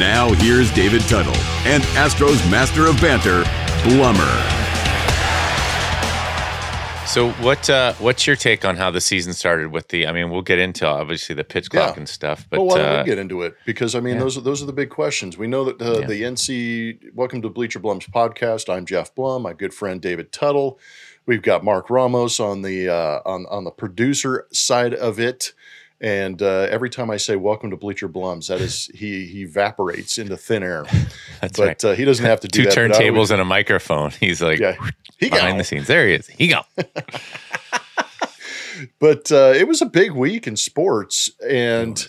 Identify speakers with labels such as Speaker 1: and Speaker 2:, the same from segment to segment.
Speaker 1: Now here's David Tuttle and Astros master of banter, Blummer.
Speaker 2: So what uh, what's your take on how the season started with the? I mean, we'll get into obviously the pitch clock
Speaker 3: Yeah.
Speaker 2: and stuff, but
Speaker 3: well, why don't
Speaker 2: uh,
Speaker 3: we get into it? Because I mean,
Speaker 2: yeah.
Speaker 3: those are those are the big questions. We know that uh,
Speaker 2: Yeah.
Speaker 3: the NC. Welcome to Bleacher Blum's podcast. I'm Geoff Blum. My good friend David Tuttle. We've got Mark Ramos on the uh, on on the producer side of it. And uh, every time I say "Welcome to Bleacher Blums," that is he he evaporates into thin air.
Speaker 2: that's
Speaker 3: but
Speaker 2: right.
Speaker 3: uh, he doesn't have to do
Speaker 2: Two
Speaker 3: that. but I
Speaker 2: turntables
Speaker 3: always-
Speaker 2: and a microphone. He's like
Speaker 3: yeah, he
Speaker 2: behind the scenes. There he is. He go.
Speaker 3: But uh, it was a big week in sports, and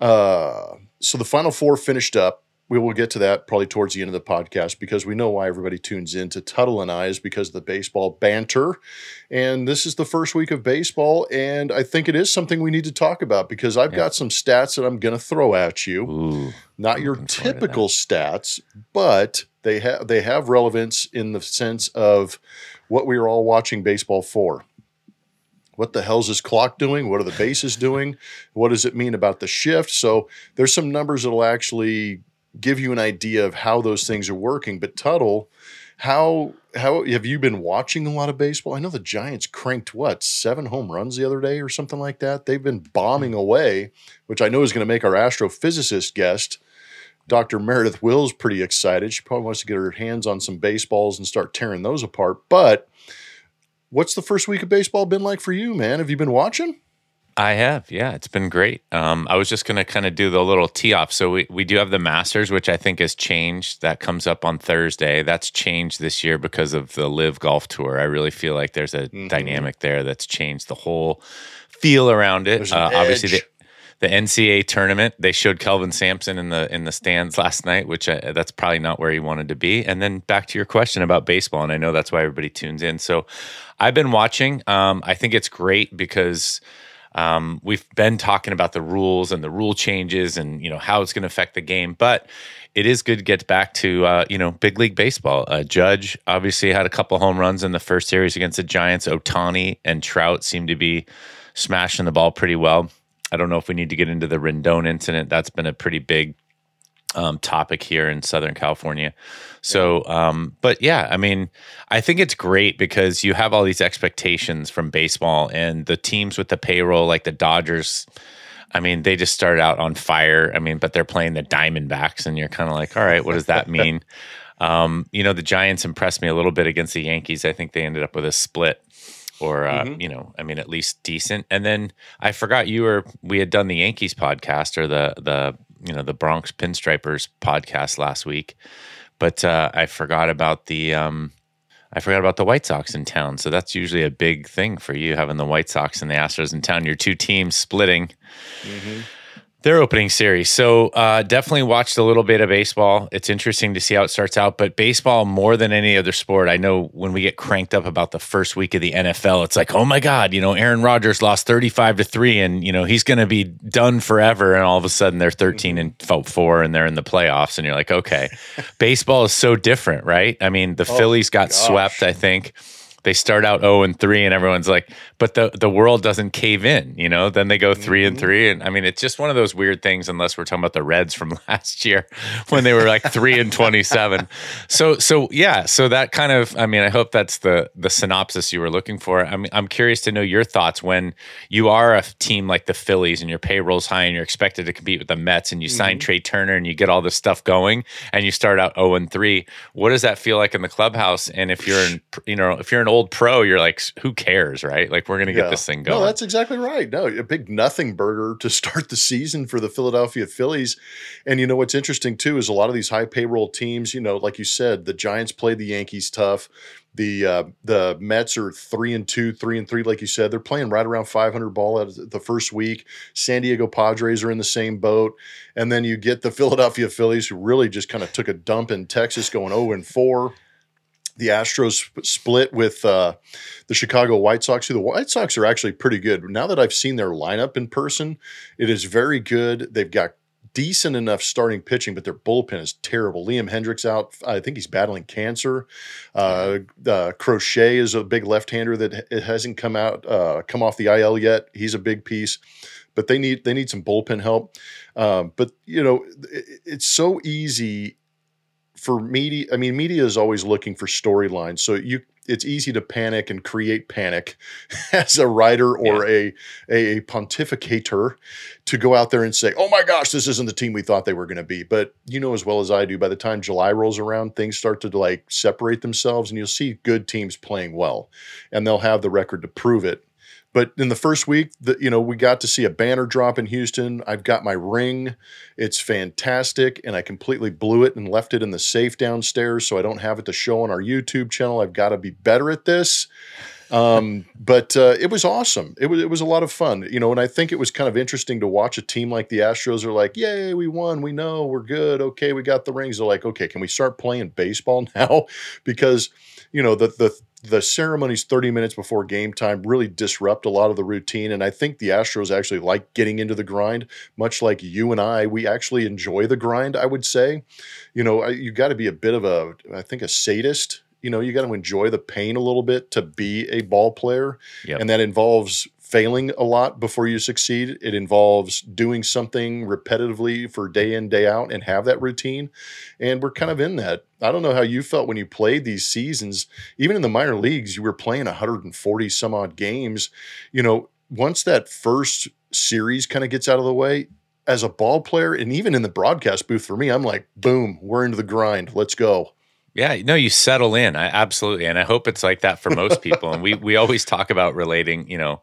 Speaker 3: uh, so the Final Four finished up. We will get to that probably towards the end of the podcast because we know why everybody tunes in to Tuttle and I is because of the baseball banter. And this is the first week of baseball, and I think it is something we need to talk about because I've
Speaker 2: Yeah.
Speaker 3: got some stats that I'm going to throw at you.
Speaker 2: Ooh,
Speaker 3: Not
Speaker 2: I'm
Speaker 3: your
Speaker 2: looking forward to
Speaker 3: typical stats, but they have they have relevance in the sense of what we are all watching baseball for. What the hell's this clock doing? What are the bases doing? What does it mean about the shift? So there's some numbers that'll actually give you an idea of how those things are working. But Tuttle, how how have you been watching a lot of baseball? I know the Giants cranked what seven home runs the other day or something like that. They've been bombing hmm. away, which I know is going to make our astrophysicist guest Dr. Meredith Wills pretty excited. She probably wants to get her hands on some baseballs and start tearing those apart. But what's the first week of baseball been like for you, man? Have you been watching?
Speaker 2: I have. Yeah, it's been great. Um, I was just going to kind of do the little tee off. So we, we do have the Masters, which I think has changed. That comes up on Thursday. That's changed this year because of the LIV Golf Tour. I really feel like there's a
Speaker 3: Mhm.
Speaker 2: dynamic there that's changed the whole feel around it. Uh, obviously, the, the NCAA tournament. They showed Kelvin Sampson in the in the stands last night, which uh, that's probably not where he wanted to be. And then back to your question about baseball, and I know that's why everybody tunes in. So I've been watching. Um, I think it's great because um, we've been talking about the rules and the rule changes and you know how it's going to affect the game, but it is good to get back to uh, you know big league baseball. Uh, Judge obviously had a couple home runs in the first series against the Giants. Ohtani and Trout seem to be smashing the ball pretty well. I don't know if we need to get into the Rendon incident. That's been a pretty big um, topic here in Southern California. So, um, but yeah, I mean, I think it's great because you have all these expectations from baseball and the teams with the payroll, like the Dodgers. I mean, they just started out on fire. I mean, but they're playing the Diamondbacks, and you're kind of like, all right, what does that mean? um, you know, the Giants impressed me a little bit against the Yankees. I think they ended up with a split or uh,
Speaker 3: Mhm.
Speaker 2: you know, I mean, at least decent. And then I forgot you were we had done the Yankees podcast or the the you know the Bronx Pinstripers podcast last week, but uh, I forgot about the um, I forgot about the White Sox in town. So that's usually a big thing for you having the White Sox and the Astros in town. Your two teams splitting their opening series. So uh, definitely watched a little bit of baseball. It's interesting to see how it starts out, but baseball more than any other sport. I know when we get cranked up about the first week of the NFL, it's like, oh my God, you know, Aaron Rodgers lost 35 to three and, you know, he's going to be done forever. And all of a sudden they're 13 and four and they're in the playoffs. And you're like, okay, baseball is so different, right? I mean, the Phillies got
Speaker 3: gosh.
Speaker 2: swept, I think. They start out 0 and 3 and everyone's like, but the the world doesn't cave in, you know? Then they go 3 and mm-hmm. 3 and I mean, it's just one of those weird things unless we're talking about the Reds from last year when they were like 3 and 27. So so yeah, so that kind of I mean, I hope that's the the synopsis you were looking for. I mean, I'm curious to know your thoughts when you are a team like the Phillies and your payroll's high and you're expected to compete with the Mets and you sign mm-hmm. Trea Turner and you get all this stuff going and you start out 0 and 3. What does that feel like in the clubhouse? And if you're in, you know, if you're an old pro, you're like, who cares, right? Like we're gonna get this thing going.
Speaker 3: No, that's exactly right. No, a big nothing burger to start the season for the Philadelphia Phillies. And you know what's interesting too is a lot of these high payroll teams. You know, like you said, the Giants played the Yankees tough. The uh, the Mets are three and two, three and three, like you said. They're playing right around 500 ball out of the first week. San Diego Padres are in the same boat, and then you get the Philadelphia Phillies, who really just kind of took a dump in Texas, going 0 and four. The Astros split with uh, the Chicago White Sox, who the White Sox are actually pretty good. Now that I've seen their lineup in person, it is very good. They've got decent enough starting pitching, but their bullpen is terrible. Liam Hendriks out. I think he's battling cancer. Uh, uh, Crochet is a big left-hander that it hasn't come out, uh, come off the IL yet. He's a big piece. but they need they need some bullpen help. Um, but you know, it, it's so easy for media. I mean, media is always looking for storylines, so you it's easy to panic and create panic as a writer or yeah. a, a pontificator to go out there and say, "Oh my gosh, this isn't the team we thought they were going to be." But you know as well as I do, by the time July rolls around, things start to like separate themselves, and you'll see good teams playing well, and they'll have the record to prove it. But in the first week, you know, we got to see a banner drop in Houston. I've got my ring. It's fantastic. And I completely blew it and left it in the safe downstairs. So I don't have it to show on our YouTube channel. I've got to be better at this. Um, but uh, it was awesome. It was, it was a lot of fun, you know, and I think it was kind of interesting to watch a team like the Astros are like, yay, we won. We know we're good. Okay. We got the rings. They're like, okay, can we start playing baseball now? because, you know, the, the, the ceremonies 30 minutes before game time really disrupt a lot of the routine. And I think the Astros actually like getting into the grind, much like you and I. We actually enjoy the grind, I would say. You know, you got to be a bit of a, I think, a sadist. You know, you got to enjoy the pain a little bit to be a ball player. Yep. And that involves failing a lot before you succeed. It involves doing something repetitively for day in, day out and have that routine. And we're kind of in that. I don't know how you felt when you played these seasons. Even in the minor leagues, you were playing 140 some odd games. You know, once that first series kind of gets out of the way, as a ball player and even in the broadcast booth for me, I'm like, boom, we're into the grind. Let's go.
Speaker 2: Yeah, no, you settle in. I absolutely, and I hope it's like that for most people. and we we always talk about relating, you know,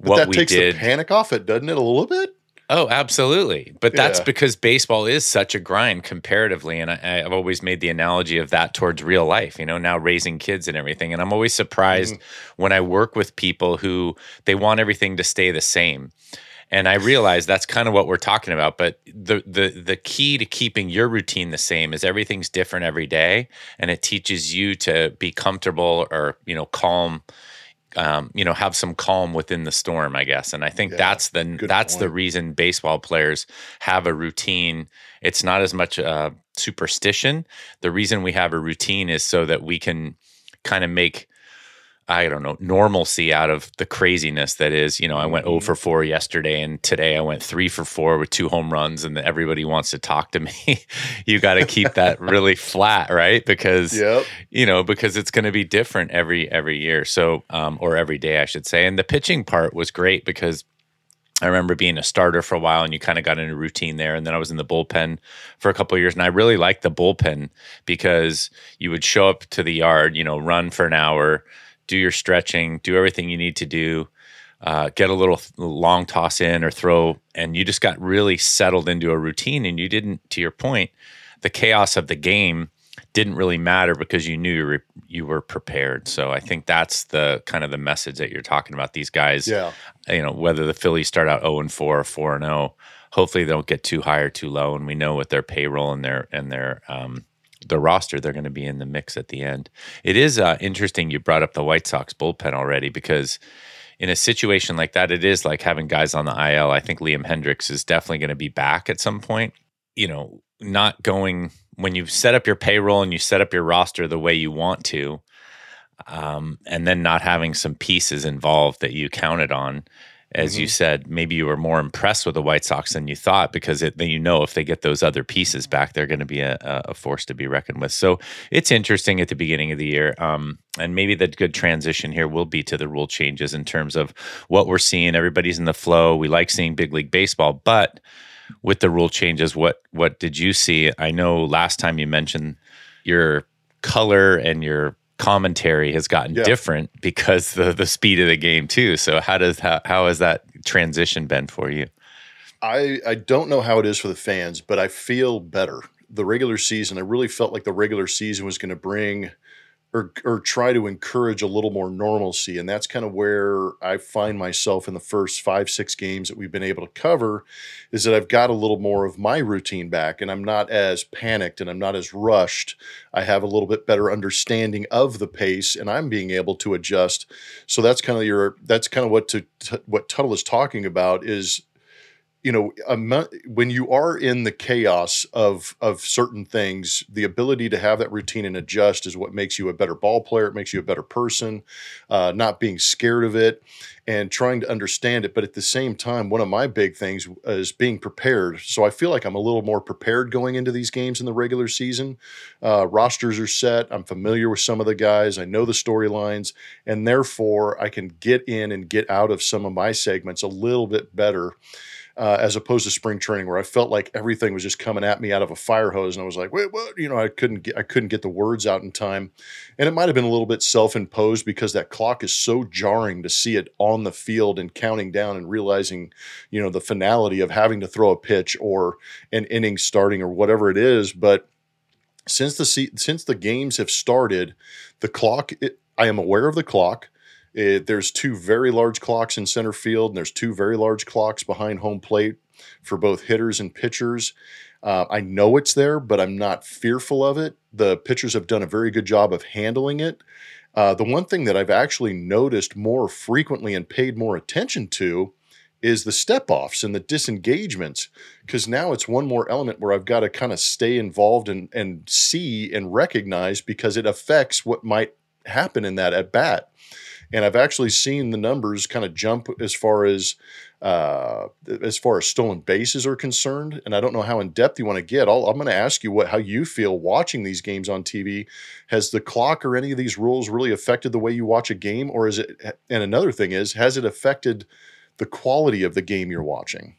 Speaker 3: but what that we takes did. the panic off it, doesn't it? A little bit.
Speaker 2: Oh, absolutely. But that's yeah. because baseball is such a grind comparatively. And I, have always made the analogy of that towards real life, you know, now raising kids and everything. And I'm always surprised mm-hmm. when I work with people who they want everything to stay the same. And I realize that's kind of what we're talking about. But the the the key to keeping your routine the same is everything's different every day. And it teaches you to be comfortable or, you know, calm um, you know have some calm within the storm i guess. And i think yeah, that's the that's point. the reason baseball players have a routine. It's not as much a superstition. The reason we have a routine is so that we can kind of make I don't know, normalcy out of the craziness that is. You know, I went 0 mm-hmm. for 4 yesterday, and today I went 3 for 4 with two home runs, and everybody wants to talk to me. you got to keep that really flat, right? Because, yep. you know, because it's going to be different every every year. So, um, or every day, I should say. And the pitching part was great because I remember being a starter for a while and you kind of got in a routine there. And then I was in the bullpen for a couple years. And I really liked the bullpen because you would show up to the yard, you know, run for an hour, do your stretching, do everything you need to do, uh, get a little long toss in or throw, and you just got really settled into a routine. And you didn't, to your point, the chaos of the game didn't really matter because you knew you were, you were prepared. So I think that's the kind of the message that you're talking about. These guys, yeah, you know, whether the Phillies start out 0 and 4 or 4 and 0, hopefully they don't get too high or too low. And we know what their payroll and their and their um, the roster, they're going to be in the mix at the end. It is uh, interesting you brought up the White Sox bullpen already because in a situation like that, it is like having guys on the IL. I think Liam Hendriks is definitely going to be back at some point. You know, not going when you set up your payroll and you set up your roster the way you want to, um, and then not having some pieces involved that you counted on as mm-hmm. you said, maybe you were more impressed with the White Sox than you thought because it, then you know if they get those other pieces back, they're going to be a, a, force to be reckoned with. So it's interesting at the beginning of the year. Um, and maybe the good transition here will be to the rule changes in terms of what we're seeing. Everybody's in the flow. We like seeing big league baseball, but with the rule changes, what what did you see? I know last time you mentioned your color and your commentary has gotten yeah. different because the the speed of the game too. So how does how, how has that transition been for you?
Speaker 3: I I don't know how it is for the fans, but I feel better. The regular season, I really felt like the regular season was going to bring or or try to encourage a little more normalcy and that's kind of where I find myself in the first 5 6 games that we've been able to cover is that I've got a little more of my routine back and I'm not as panicked and I'm not as rushed. I have a little bit better understanding of the pace and I'm being able to adjust. So that's kind of your that's kind of what to, what Tuttle is talking about is you know, when you are in the chaos of of certain things, the ability to have that routine and adjust is what makes you a better ball player. It makes you a better person. Uh, not being scared of it and trying to understand it, but at the same time, one of my big things is being prepared. So I feel like I'm a little more prepared going into these games in the regular season. Uh, rosters are set. I'm familiar with some of the guys. I know the storylines, and therefore I can get in and get out of some of my segments a little bit better uh, as opposed to spring training where I felt like everything was just coming at me out of a fire hose, and I was like, "Wait, what?" You know, I couldn't get I couldn't get the words out in time, and it might have been a little bit self imposed because that clock is so jarring to see it on the field and counting down and realizing, you know, the finality of having to throw a pitch or an inning starting or whatever it is, but since the since the games have started, the clock. It, I am aware of the clock. It, there's two very large clocks in center field, and there's two very large clocks behind home plate for both hitters and pitchers. Uh, I know it's there, but I'm not fearful of it. The pitchers have done a very good job of handling it. Uh, the one thing that I've actually noticed more frequently and paid more attention to is the step offs and the disengagements because now it's one more element where I've got to kind of stay involved and, and see and recognize because it affects what might happen in that at bat and I've actually seen the numbers kind of jump as far as uh, as far as stolen bases are concerned. And I don't know how in depth you want to get. i am going to ask you what how you feel watching these games on TV. Has the clock or any of these rules really affected the way you watch a game, or is it? And another thing is, has it affected the quality of the game you're watching?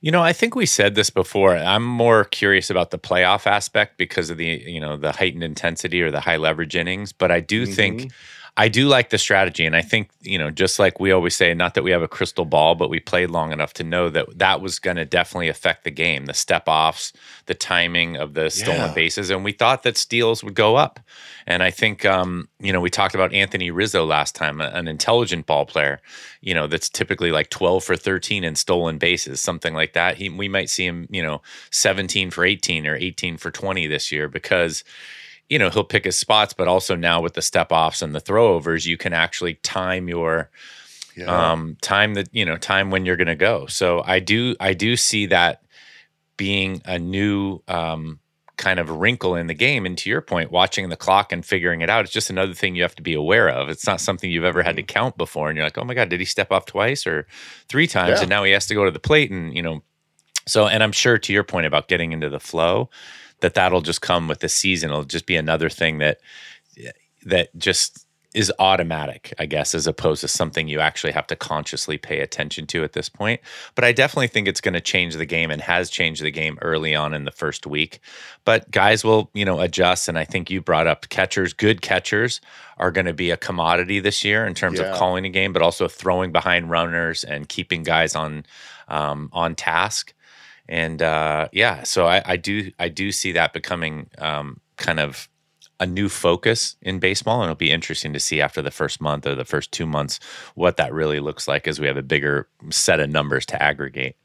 Speaker 2: You know, I think we said this before. I'm more curious about the playoff aspect because of the, you know, the heightened intensity or the high leverage innings. But I do mm-hmm. think I do like the strategy. And I think, you know, just like we always say, not that we have a crystal ball, but we played long enough to know that that was going to definitely affect the game the step offs, the timing of the stolen yeah. bases. And we thought that steals would go up. And I think, um, you know, we talked about Anthony Rizzo last time, an intelligent ball player, you know, that's typically like 12 for 13 in stolen bases, something like that. He, we might see him, you know, 17 for 18 or 18 for 20 this year because you know he'll pick his spots but also now with the step offs and the throwovers you can actually time your yeah. um time that you know time when you're going to go so i do i do see that being a new um kind of wrinkle in the game and to your point watching the clock and figuring it out it's just another thing you have to be aware of it's not something you've ever had to mm-hmm. count before and you're like oh my god did he step off twice or three times yeah. and now he has to go to the plate and you know so and i'm sure to your point about getting into the flow that that'll just come with the season. It'll just be another thing that that just is automatic, I guess, as opposed to something you actually have to consciously pay attention to at this point. But I definitely think it's going to change the game and has changed the game early on in the first week. But guys will, you know, adjust. And I think you brought up catchers, good catchers are going to be a commodity this year in terms yeah. of calling a game, but also throwing behind runners and keeping guys on um, on task and uh, yeah, so I, I, do I do see that becoming um, kind of a new focus in baseball, and it'll be interesting to see after the first month or the first two months what that really looks like as we have a bigger set of numbers to aggregate.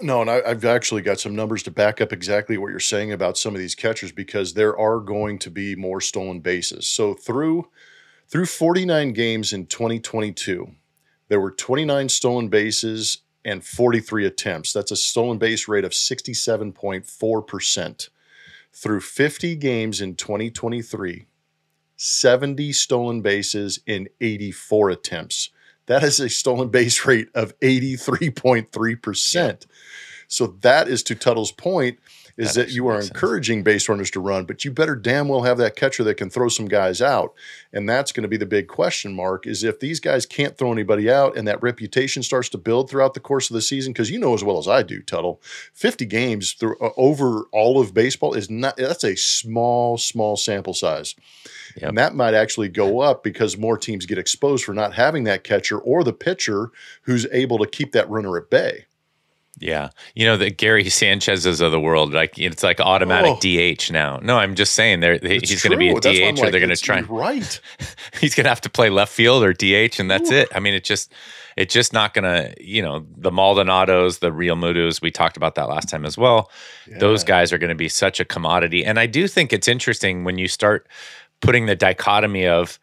Speaker 3: No, and I, have actually got some numbers to back up exactly what you're saying about some of these catchers because there are going to be more stolen bases. So through through 49 games in 2022, there were 29 stolen bases and 43 attempts. That's a stolen base rate of 67.4%. Through 50 games in 2023, 70 stolen bases in 84 attempts. That is a stolen base rate of 83.3%. Yeah. So that is to Tuttle's point is that, that you are encouraging base runners to run, but you better damn well have that catcher that can throw some guys out. And that's going to be the big question mark is if these guys can't throw anybody out and that reputation starts to build throughout the course of the season, because you know as well as I do, Tuttle, 50 games through uh, over all of baseball is not, that's a small, small sample size. Yep. And that might actually go up because more teams get exposed for not having that catcher or the pitcher who's able to keep that runner at bay.
Speaker 2: Yeah, you know the Gary Sanchez's of the world, like it's like automatic oh. DH now. No, I'm just saying there he's going to be a DH, or they're going to try.
Speaker 3: Right,
Speaker 2: he's going to have to play left field or DH, and that's Ooh. it. I mean, it just it's just not going to, you know, the Maldonados, the Realmutos. We talked about that last time as well. Yeah. Those guys are going to be such a commodity, and I do think it's interesting when you start putting the dichotomy of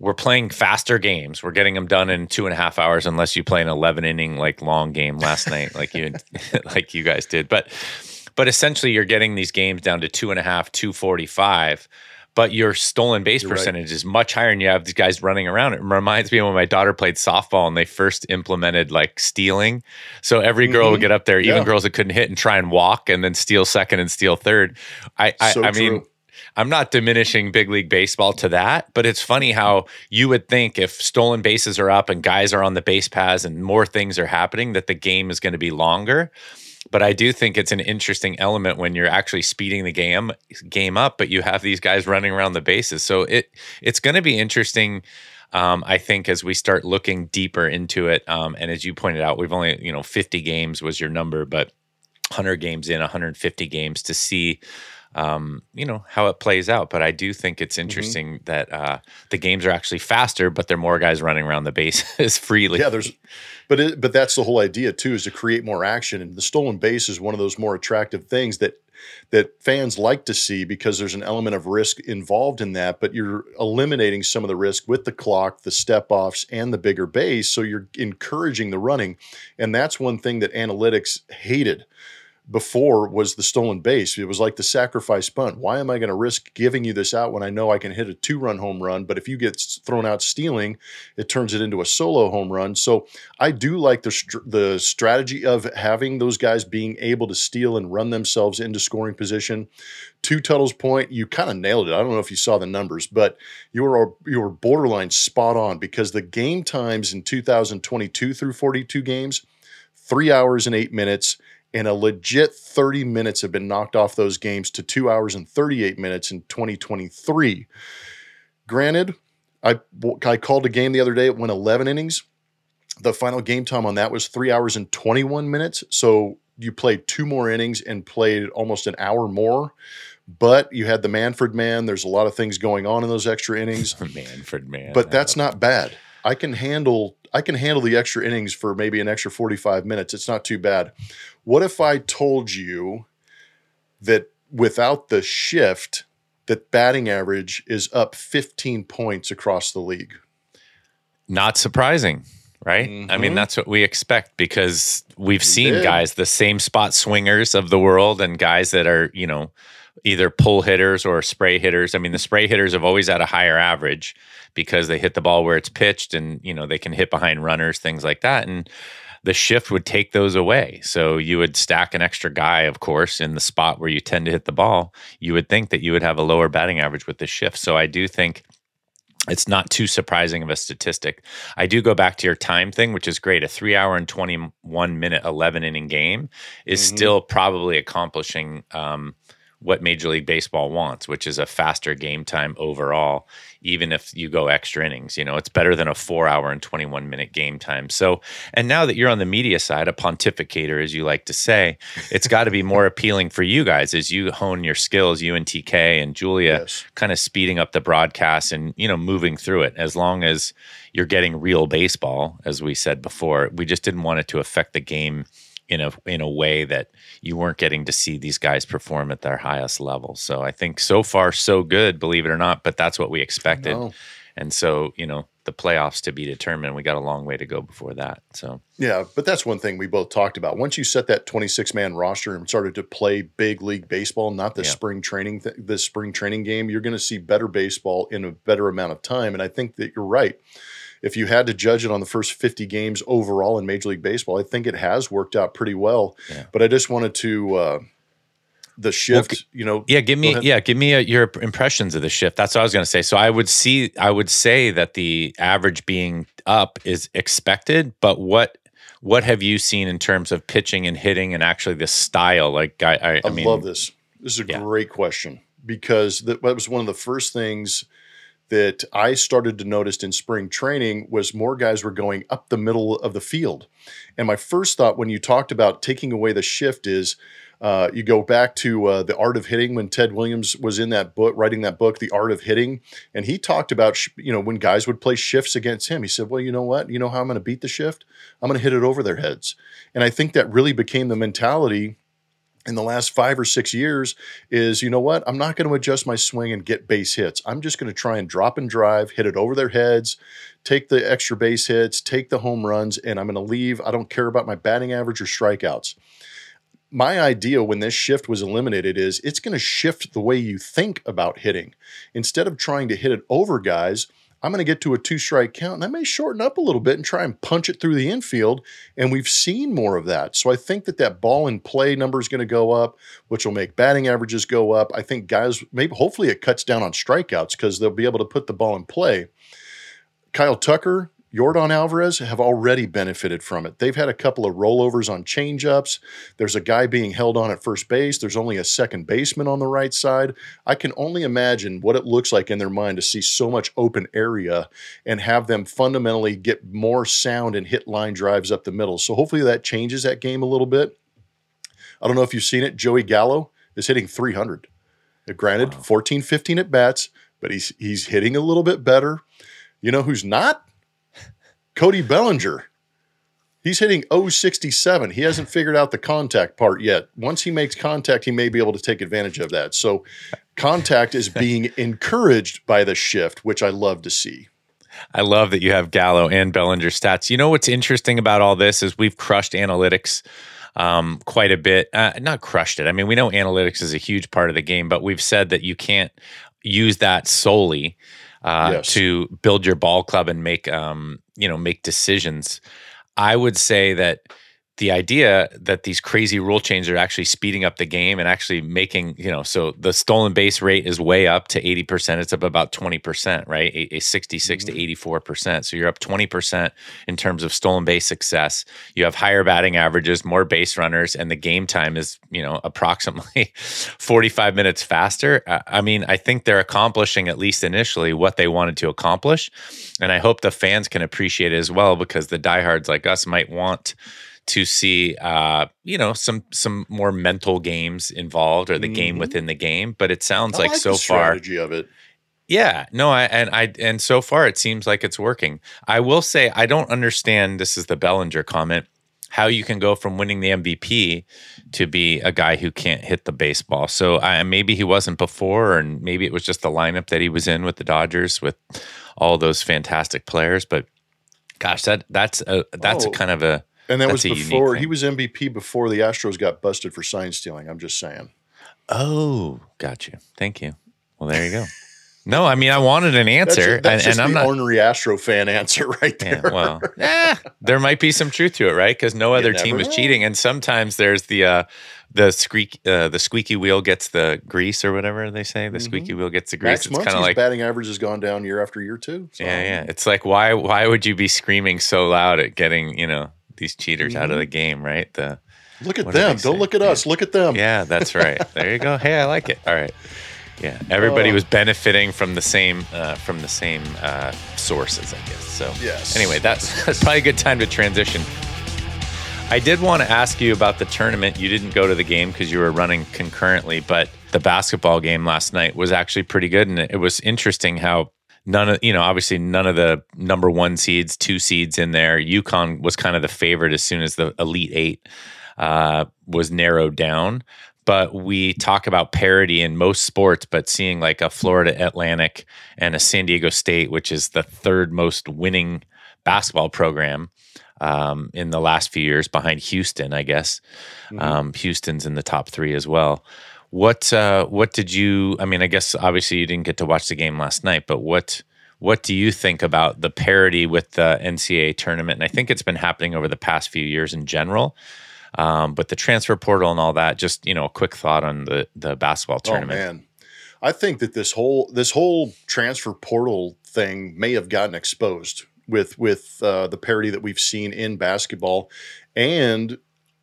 Speaker 2: we're playing faster games. We're getting them done in two and a half hours, unless you play an eleven inning like long game last night, like you like you guys did. But but essentially, you're getting these games down to two and a half, two forty five. But your stolen base you're percentage right. is much higher, and you have these guys running around. It reminds me of when my daughter played softball and they first implemented like stealing. So every girl mm-hmm. would get up there, even yeah. girls that couldn't hit, and try and walk, and then steal second and steal third. I, I, so I mean, I'm not diminishing big league baseball to that, but it's funny how you would think if stolen bases are up and guys are on the base paths and more things are happening, that the game is going to be longer. But I do think it's an interesting element when you're actually speeding the game game up, but you have these guys running around the bases. So it it's going to be interesting. Um, I think as we start looking deeper into it, um, and as you pointed out, we've only you know 50 games was your number, but 100 games in, 150 games to see um, you know how it plays out. But I do think it's mm-hmm. interesting mm-hmm. that uh, the games are actually faster, but there are more guys running around the bases freely.
Speaker 3: Yeah, there's, but it, but that's the whole idea too, is to create more action. And the stolen base is one of those more attractive things that that fans like to see because there's an element of risk involved in that, but you're eliminating some of the risk with the clock, the step offs, and the bigger base. So you're encouraging the running. And that's one thing that analytics hated before was the stolen base. It was like the sacrifice bunt. Why am I going to risk giving you this out when I know I can hit a two run home run? But if you get thrown out stealing, it turns it into a solo home run. So I do like the, the strategy of having those guys being able to steal and run themselves into scoring position. To Tuttle's point, you kind of nailed it. I don't know if you saw the numbers, but you were you were borderline spot on because the game times in 2022 through 42 games, three hours and eight minutes and a legit 30 minutes have been knocked off those games to two hours and 38 minutes in 2023. Granted, I, I called a game the other day, it went 11 innings. The final game time on that was three hours and 21 minutes. So you played two more innings and played almost an hour more. But you had the Manfred man. There's a lot of things going on in those extra innings.
Speaker 2: Manfred man.
Speaker 3: But that's not bad. I can handle I can handle the extra innings for maybe an extra 45 minutes. It's not too bad. What if I told you that without the shift, that batting average is up 15 points across the league?
Speaker 2: Not surprising, right? Mm-hmm. I mean, mm-hmm. that's what we expect because we've we seen guys, the same spot swingers of the world, and guys that are, you know, either pull hitters or spray hitters. I mean, the spray hitters have always had a higher average because they hit the ball where it's pitched and, you know, they can hit behind runners, things like that. And the shift would take those away. So you would stack an extra guy, of course, in the spot where you tend to hit the ball. You would think that you would have a lower batting average with the shift. So I do think it's not too surprising of a statistic. I do go back to your time thing, which is great. A three hour and 21 minute, 11 inning game is mm-hmm. still probably accomplishing um, what Major League Baseball wants, which is a faster game time overall, even if you go extra innings. You know, it's better than a four hour and 21 minute game time. So, and now that you're on the media side, a pontificator, as you like to say, it's got to be more appealing for you guys as you hone your skills, you and TK and Julia, yes. kind of speeding up the broadcast and, you know, moving through it as long as you're getting real baseball, as we said before. We just didn't want it to affect the game in a in a way that you weren't getting to see these guys perform at their highest level. So I think so far so good, believe it or not, but that's what we expected. And so, you know, the playoffs to be determined, we got a long way to go before that. So
Speaker 3: Yeah, but that's one thing we both talked about. Once you set that 26 man roster and started to play big league baseball, not the yeah. spring training th- the spring training game, you're going to see better baseball in a better amount of time and I think that you're right if you had to judge it on the first 50 games overall in Major League Baseball, I think it has worked out pretty well. Yeah. But I just wanted to uh, the shift, well, you know.
Speaker 2: Yeah, give me yeah, give me a, your impressions of the shift. That's what I was going to say. So I would see I would say that the average being up is expected, but what what have you seen in terms of pitching and hitting and actually the style? Like I, I, I, I mean,
Speaker 3: love this. This is a yeah. great question because that was one of the first things that I started to notice in spring training was more guys were going up the middle of the field. And my first thought when you talked about taking away the shift is uh, you go back to uh, the art of hitting when Ted Williams was in that book, writing that book, The Art of Hitting, and he talked about sh- you know when guys would play shifts against him. He said, "Well, you know what? You know how I'm going to beat the shift? I'm going to hit it over their heads." And I think that really became the mentality in the last five or six years is you know what? I'm not going to adjust my swing and get base hits. I'm just going to try and drop and drive hit it over their heads take the extra base hits take the home runs and i'm going to leave. I don't care about my batting average or strikeouts. My idea when this shift was eliminated is it's going to shift the way you think about hitting. Instead of trying to hit it over guys I'm going to get to a two strike count and I may shorten up a little bit and try and punch it through the infield. And we've seen more of that. So I think that that ball in play number is going to go up, which will make batting averages go up. I think guys, maybe hopefully it cuts down on strikeouts because they'll be able to put the ball in play. Kyle Tucker, Yordan Alvarez have already benefited from it. They've had a couple of rollovers on changeups. There's a guy being held on at first base. There's only a second baseman on the right side. I can only imagine what it looks like in their mind to see so much open area and have them fundamentally get more sound and hit line drives up the middle. So hopefully that changes that game a little bit. I don't know if you've seen it. Joey Gallo is hitting 300. Granted, wow. 14, 15 at bats, but he's he's hitting a little bit better. You know who's not? Cody Bellinger. He's hitting 067. He hasn't figured out the contact part yet. Once he makes contact, he may be able to take advantage of that. So, contact is being encouraged by the shift, which I love to see.
Speaker 2: I love that you have Gallo and Bellinger stats. You know what's interesting about all this is we've crushed analytics um, quite a bit. Uh, not crushed it. I mean, we know analytics is a huge part of the game, but we've said that you can't use that solely uh, yes. to build your ball club and make um, you know make decisions. I would say that the idea that these crazy rule changes are actually speeding up the game and actually making, you know, so the stolen base rate is way up to 80%. It's up about 20%, right? A, a 66 mm-hmm. to 84%. So you're up 20% in terms of stolen base success. You have higher batting averages, more base runners, and the game time is, you know, approximately 45 minutes faster. I mean, I think they're accomplishing, at least initially, what they wanted to accomplish. And I hope the fans can appreciate it as well because the diehards like us might want to see uh, you know some some more mental games involved or the mm-hmm. game within the game but it sounds like,
Speaker 3: like,
Speaker 2: so
Speaker 3: far strategy of it
Speaker 2: yeah no I, and i and so far it seems like it's working i will say i don't understand this is the bellinger comment how you can go from winning the mvp to be a guy who can't hit the baseball so I, maybe he wasn't before and maybe it was just the lineup that he was in with the dodgers with all those fantastic players but gosh that that's a that's oh. a kind of a
Speaker 3: and that That's was before he was MVP before the Astros got busted for sign stealing. I'm just saying.
Speaker 2: Oh, got you. Thank you. Well, there you go. No, I mean I wanted an answer,
Speaker 3: that's, that's and, and I'm not ornery Astro fan answer right there.
Speaker 2: Yeah, well, eh, there might be some truth to it, right? Because no other team was cheating, and sometimes there's the uh, the squeak uh, the squeaky wheel gets the grease or whatever they say. The mm-hmm. squeaky wheel gets the grease.
Speaker 3: Max it's kind of like batting average has gone down year after year too.
Speaker 2: So. Yeah, yeah. It's like why why would you be screaming so loud at getting you know these cheaters mm-hmm. out of mm-hmm. the game, right? The
Speaker 3: look at them. Don't look at us. Look at them.
Speaker 2: Yeah, that's right. there you go. Hey, I like it. All right. Yeah, everybody uh, was benefiting from the same uh, from the same uh, sources, I guess. So
Speaker 3: yes.
Speaker 2: Anyway, that's that's probably a good time to transition. I did want to ask you about the tournament. You didn't go to the game because you were running concurrently, but the basketball game last night was actually pretty good, and it was interesting how none of you know obviously none of the number one seeds two seeds in there. UConn was kind of the favorite as soon as the elite eight uh, was narrowed down. But we talk about parity in most sports but seeing like a florida atlantic and a san diego state which is the third most winning basketball program um, in the last few years behind houston i guess. Mm-hmm. um, houston's in the top three as well what uh, what did you? I mean, I guess obviously you didn't get to watch the game last night, but what what do you think about the parity with the NCAA tournament? And I think it's been happening over the past few years in general. Um, but the transfer portal and all that, just you know, a quick thought on the the basketball oh, tournament.
Speaker 3: Oh man, I think that this whole this whole transfer portal thing may have gotten exposed with with uh, the parity that we've seen in basketball, and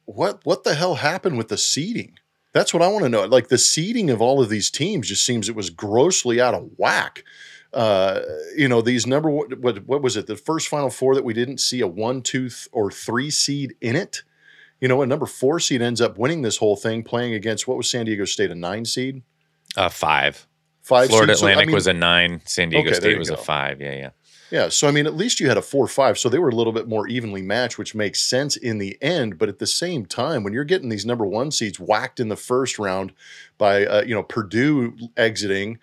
Speaker 3: what what the hell happened with the seeding? That's what I want to know. Like the seeding of all of these teams just seems it was grossly out of whack. Uh, you know, these number what what was it? The first Final Four that we didn't see a one, two, th- or three seed in it. You know, a number four seed ends up winning this whole thing, playing against what was San Diego State a nine seed?
Speaker 2: Uh, five.
Speaker 3: Five.
Speaker 2: Florida seed. Atlantic so, I mean, was a nine. San Diego okay, State was go. a five. Yeah, yeah.
Speaker 3: Yeah, so I mean, at least you had a four five, so they were a little bit more evenly matched, which makes sense in the end. But at the same time, when you're getting these number one seeds whacked in the first round by uh, you know Purdue exiting,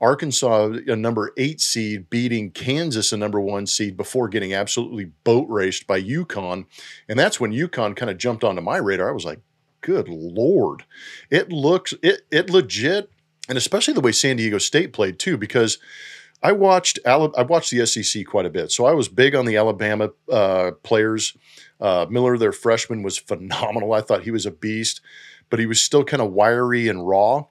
Speaker 3: Arkansas a number eight seed beating Kansas a number one seed before getting absolutely boat raced by UConn, and that's when UConn kind of jumped onto my radar. I was like, good lord, it looks it it legit, and especially the way San Diego State played too, because I watched I watched the SEC quite a bit, so I was big on the Alabama uh, players. Uh, Miller, their freshman, was phenomenal. I thought he was a beast, but he was still kind of wiry and raw.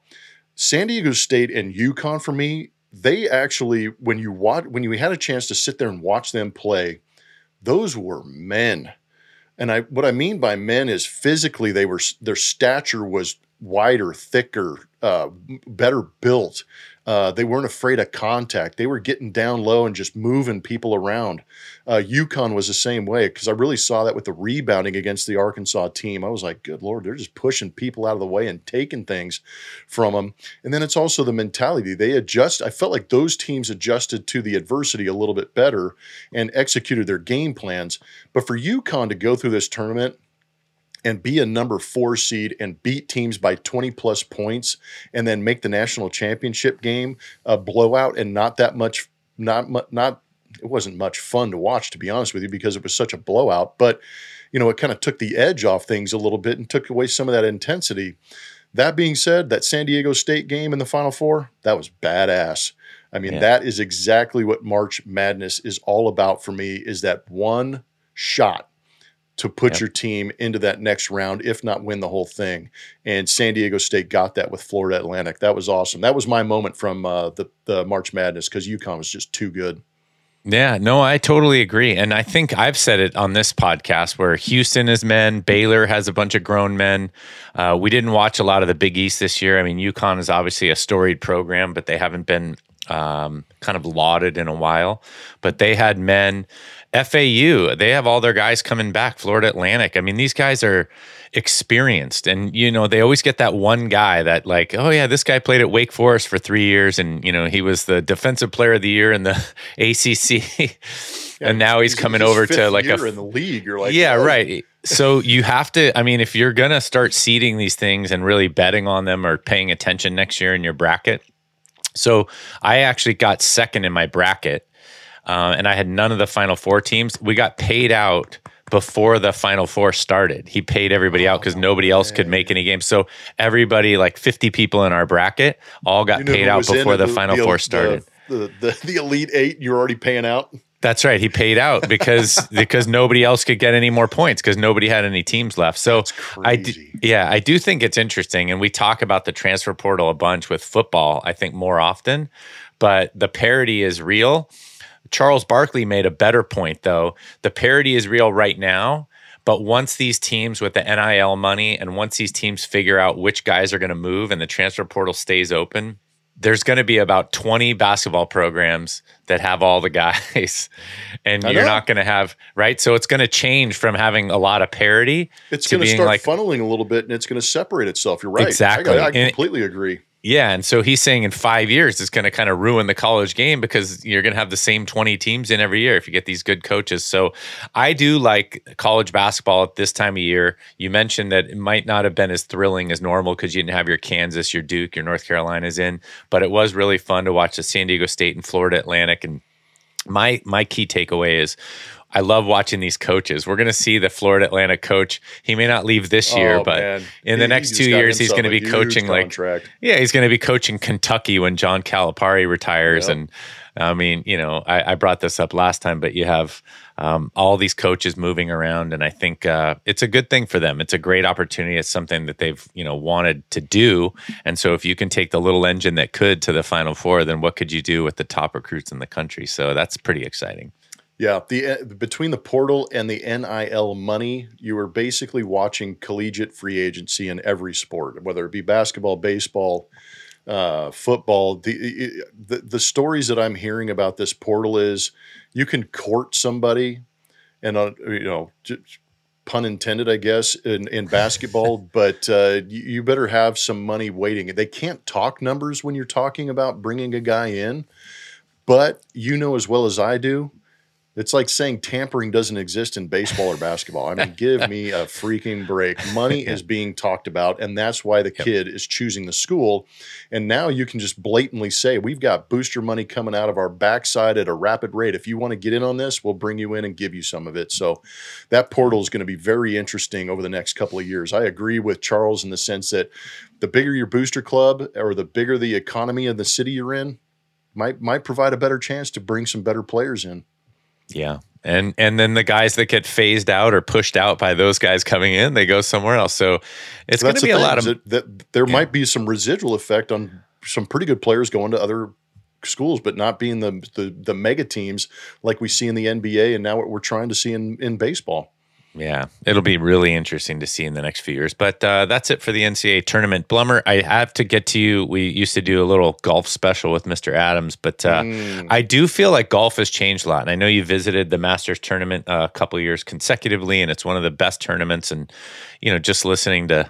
Speaker 3: San Diego State and UConn for me, they actually when you watch when you had a chance to sit there and watch them play, those were men. And I what I mean by men is physically they were their stature was wider, thicker, uh, better built. Uh, they weren't afraid of contact. They were getting down low and just moving people around. Uh, UConn was the same way because I really saw that with the rebounding against the Arkansas team. I was like, good Lord, they're just pushing people out of the way and taking things from them. And then it's also the mentality. They adjust. I felt like those teams adjusted to the adversity a little bit better and executed their game plans. But for UConn to go through this tournament, and be a number four seed and beat teams by 20 plus points and then make the national championship game a blowout and not that much not not it wasn't much fun to watch to be honest with you because it was such a blowout. But you know it kind of took the edge off things a little bit and took away some of that intensity. That being said that san diego state game in the final four that was badass. I mean yeah. that is exactly what march madness is all about for me is that one shot to put yep. your team into that next round, if not win the whole thing. And San Diego State got that with Florida Atlantic. That was awesome. That was my moment from uh, the the March Madness because UConn was just too good.
Speaker 2: Yeah, no, I totally agree. And I think I've said it on this podcast where Houston is men, Baylor has a bunch of grown men. Uh, we didn't watch a lot of the Big East this year. I mean, UConn is obviously a storied program, but they haven't been um, kind of lauded in a while. But they had men FAU, they have all their guys coming back. Florida Atlantic. I mean, these guys are experienced, and you know they always get that one guy that like, oh yeah, this guy played at Wake Forest for three years, and you know he was the defensive player of the year in the ACC, yeah, and now he's, he's coming over to like
Speaker 3: a in the league. You're like,
Speaker 2: yeah, oh. right. so you have to. I mean, if you're gonna start seeding these things and really betting on them or paying attention next year in your bracket. So I actually got second in my bracket uh, and I had none of the Final Four teams. We got paid out before the Final Four started. He paid everybody out because nobody else could make any games. So everybody, like 50 people in our bracket, all got you know paid out before the, the, Final the, Four started.
Speaker 3: The, the, the Elite Eight, you're already paying out.
Speaker 2: That's right. He paid out because because nobody else could get any more points because nobody had any teams left. So I do, yeah, I do think it's interesting, and we talk about the transfer portal a bunch with football. I think more often, but the parity is real Charles Barkley made a better point, though. The parity is real right now. But once these teams with the NIL money and once these teams figure out which guys are going to move and the transfer portal stays open, there's going to be about 20 basketball programs that have all the guys. And you're not going to have right? So it's going to change from having a lot of parity
Speaker 3: it's going to start like, funneling a little bit and it's going to separate itself. You're right.
Speaker 2: Exactly.
Speaker 3: I, I completely and, agree
Speaker 2: yeah, and so he's saying in five years it's going to kind of ruin the college game because you're going to have the same 20 teams in every year if you get these good coaches. So I do like college basketball at this time of year. You mentioned that it might not have been as thrilling as normal because you didn't have your Kansas, your Duke, your North Carolinas in, but it was really fun to watch the San Diego State and Florida Atlantic and my my key takeaway is I love watching these coaches. We're going to see the Florida Atlantic coach. He may not leave this year, oh, but man. in the he, next two years, he's going to be coaching contract. like yeah, he's going to be coaching Kentucky when John Calipari retires. Yep. And I mean, you know, I, I, brought this up last time, but you have um, all these coaches moving around, and I think uh, it's a good thing for them. It's a great opportunity. It's something that they've you know wanted to do, and so if you can take the little engine that could to the Final Four, then what could you do with the top recruits in the country? So that's pretty exciting.
Speaker 3: Yeah, the uh, between the portal and the NIL money, you were basically watching collegiate free agency in every sport, whether it be basketball, baseball, uh, football. The, the the stories that I'm hearing about this portal is you can court somebody, and uh, you know, pun intended, I guess, in, in basketball, but uh, you, you better have some money waiting. They can't talk numbers when you're talking about bringing a guy in But you know as well as I do, it's like saying tampering doesn't exist in baseball or basketball. I mean, give me a freaking break. Money is being talked about, and that's why the kid is choosing the school. And now you can just blatantly say, We've got booster money coming out of our backside at a rapid rate. If you want to get in on this, we'll bring you in and give you some of it. So that portal is going to be very interesting over the next couple of years. I agree with Charles in the sense that the bigger your booster club or the bigger the economy of the city you're in, might might provide a better chance to bring some better players in.
Speaker 2: Yeah. And and then the guys that get phased out or pushed out by those guys coming in, they go somewhere else. So it's going to be a lot of
Speaker 3: that, that there yeah. might be some residual effect on some pretty good players going to other schools, but not being the, the the mega teams like we see in the NBA and now what we're trying to see in in baseball.
Speaker 2: Yeah, it'll be really interesting to see in the next few years. But uh, that's it for the NCAA tournament. Blummer, I have to get to you. We used to do a little golf special with Mr. Adams, but uh, mm. I do feel like golf has changed a lot. And I know you visited the Masters tournament uh, a couple years consecutively, and it's one of the best tournaments. And, you know, just listening to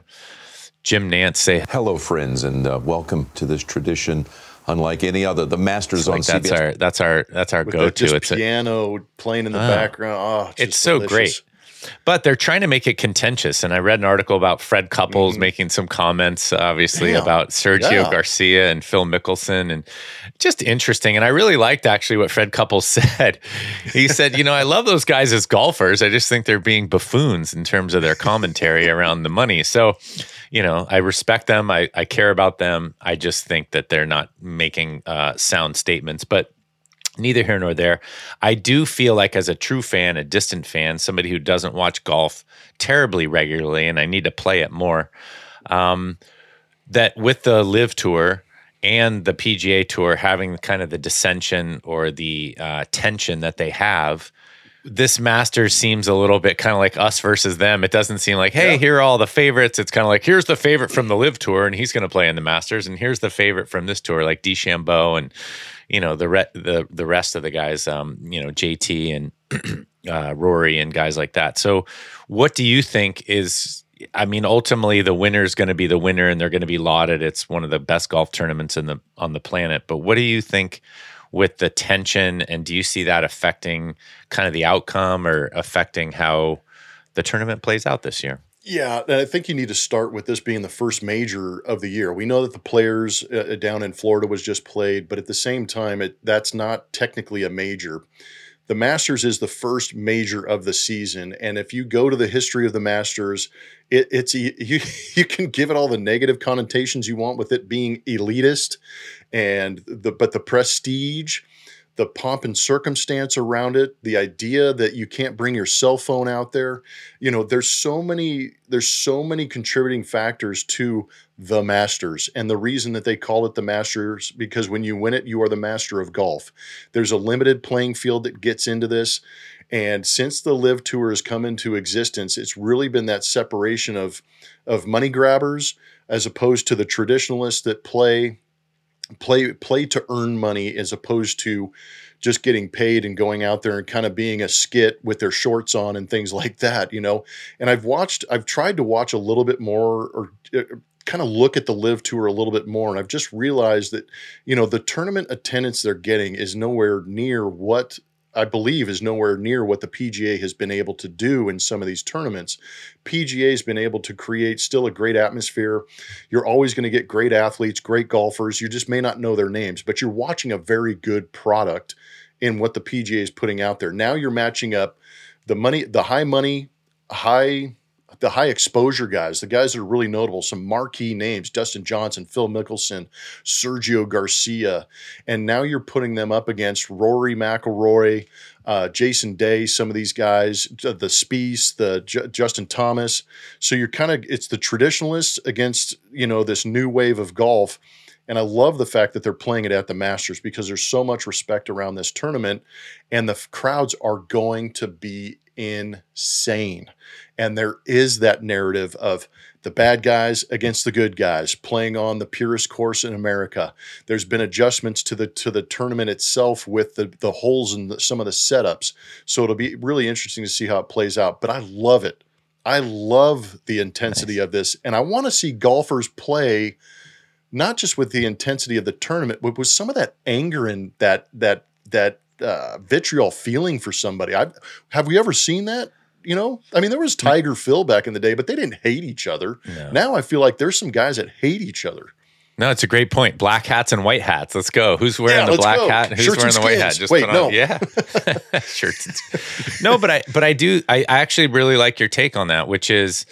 Speaker 2: Jim Nantz say,
Speaker 4: Hello, friends, and uh, welcome to this tradition unlike any other. The Masters like on
Speaker 2: that's
Speaker 4: CBS.
Speaker 2: Our, that's our that's our go to.
Speaker 3: It's piano a, playing in the uh, background. Oh,
Speaker 2: it's, it's so
Speaker 3: delicious.
Speaker 2: great. But they're trying to make it contentious. And I read an article about Fred Couples mm-hmm. making some comments, obviously, yeah. about Sergio yeah. Garcia and Phil Mickelson and just interesting. And I really liked actually what Fred Couples said. He said, You know, I love those guys as golfers. I just think they're being buffoons in terms of their commentary around the money. So, you know, I respect them. I, I care about them. I just think that they're not making uh, sound statements. But neither here nor there. I do feel like, as a true fan, a distant fan, somebody who doesn't watch golf terribly regularly, and I need to play it more, um, that with the LIV Tour and the PGA Tour having kind of the dissension or the uh, tension that they have. This Masters seems a little bit kind of like us versus them. It doesn't seem like, hey, yeah. here are all the favorites. It's kind of like, here's the favorite from the LIV Tour, and he's going to play in the Masters, and here's the favorite from this tour, like DeChambeau and you know the re- the the rest of the guys, um, you know JT and uh, Rory and guys like that. So, what do you think is? I mean, ultimately, the winner is going to be the winner, and they're going to be lauded. It's one of the best golf tournaments in the on the planet. But what do you think? with the tension and do you see that affecting kind of the outcome or affecting how the tournament plays out this year
Speaker 3: yeah, and I think you need to start with this being the first major of the year. We know that the players uh, uh, down in Florida was just played, but at the same time, it that's not technically a major. The Masters is the first major of the season, and if you go to the history of the Masters, it, it's you you can give it all the negative connotations you want with it being elitist, and the but the prestige the pomp and circumstance around it, the idea that you can't bring your cell phone out there. You know, there's so many there's so many contributing factors to the Masters. And the reason that they call it the Masters because when you win it, you are the master of golf. There's a limited playing field that gets into this. And since the LIV Tour has come into existence, it's really been that separation of of money grabbers as opposed to the traditionalists that play play play to earn money as opposed to just getting paid and going out there and kind of being a skit with their shorts on and things like that you know? And i've watched i've tried to watch a little bit more or uh, kind of look at the LIV tour a little bit more and i've just realized that you know the tournament attendance they're getting is nowhere near what I believe is nowhere near what the PGA has been able to do in some of these tournaments. PGA has been able to create still a great atmosphere. You're always going to get great athletes, great golfers. You just may not know their names, but you're watching a very good product in what the PGA is putting out there. Now you're matching up the money, the high money, high the high exposure guys, the guys that are really notable, some marquee names, Dustin Johnson, Phil Mickelson, Sergio Garcia, and now you're putting them up against Rory McIlroy, uh, Jason Day, some of these guys, the Spieth, the J- Justin Thomas. So you're kind of it's the traditionalists against you know this new wave of golf. And I love the fact that they're playing it at the Masters because there's so much respect around this tournament, and the crowds are going to be insane. And there is that narrative of the bad guys against the good guys playing on the purest course in America. There's been adjustments to the to the tournament itself with the the holes and some of the setups. So it'll be really interesting to see how it plays out. But I love it. I love the intensity nice. of this, and I want to see golfers play not just with the intensity of the tournament, but with some of that anger and that that that uh, vitriol feeling for somebody. I have we ever seen that? You know, I mean, there was Tiger Phil back in the day, but they didn't hate each other.
Speaker 2: No.
Speaker 3: Now I feel like there's some guys that hate each other.
Speaker 2: No, it's a great point. Black hats and white hats. Let's go. Who's wearing
Speaker 3: Yeah,
Speaker 2: the black
Speaker 3: go.
Speaker 2: hat? and Who's
Speaker 3: Shirts
Speaker 2: wearing the white hat? Just
Speaker 3: Wait,
Speaker 2: put on.
Speaker 3: no.
Speaker 2: Yeah. Shirts. No, but I but I do I, I actually really like your take on that, which is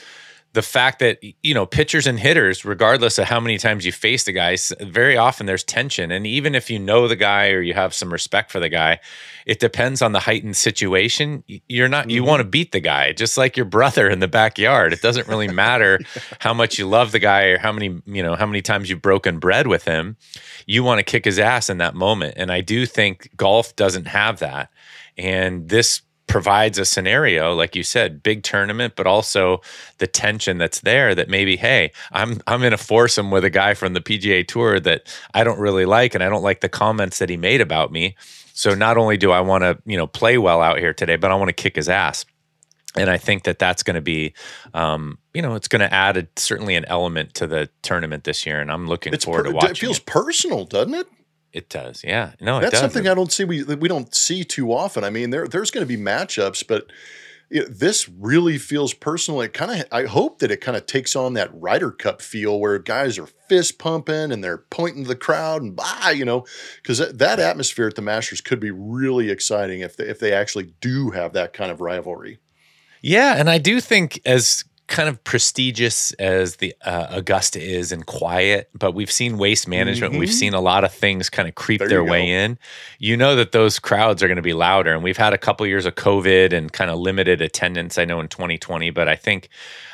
Speaker 2: the fact that you know pitchers and hitters regardless of how many times you face the guys very often there's tension. And even if you know the guy or you have some respect for the guy it depends on the heightened situation. You're not you mm-hmm. want to beat the guy just like your brother in the backyard. It doesn't really matter how much you love the guy or how many you know how many times you've broken bread with him. You want to kick his ass in that moment. And i do think golf doesn't have that. And this provides a scenario like you said big tournament but also the tension that's there that maybe hey i'm i'm in a foursome with a guy from the PGA tour that I don't really like and I don't like the comments that he made about me so not only do I want to you know play well out here today but I want to kick his ass and I think that that's going to be, um, you know, it's going to add a, certainly an element to the tournament this year, and I'm looking
Speaker 3: It's
Speaker 2: forward
Speaker 3: per-
Speaker 2: to watching.
Speaker 3: it feels
Speaker 2: it.
Speaker 3: personal, doesn't it?
Speaker 2: It does, yeah. No, it
Speaker 3: That's something I don't see. We we don't see too often. I mean, there there's going to be matchups, but know, this really feels personal. It kind of. I hope that it kind of takes on that Ryder Cup feel where guys are fist pumping and they're pointing to the crowd and blah, you know, because that, that atmosphere at the Masters could be really exciting if they, if they actually do have that kind of rivalry.
Speaker 2: Yeah, and I do think as kind of prestigious as the uh, Augusta is and quiet, but we've seen waste management. We've
Speaker 3: Mhm.
Speaker 2: seen a lot of things kind of creep
Speaker 3: There
Speaker 2: their way
Speaker 3: go.
Speaker 2: in. You know that those crowds are going to be louder, and we've had a couple years of COVID and kind of limited attendance. I know in 2020, but I think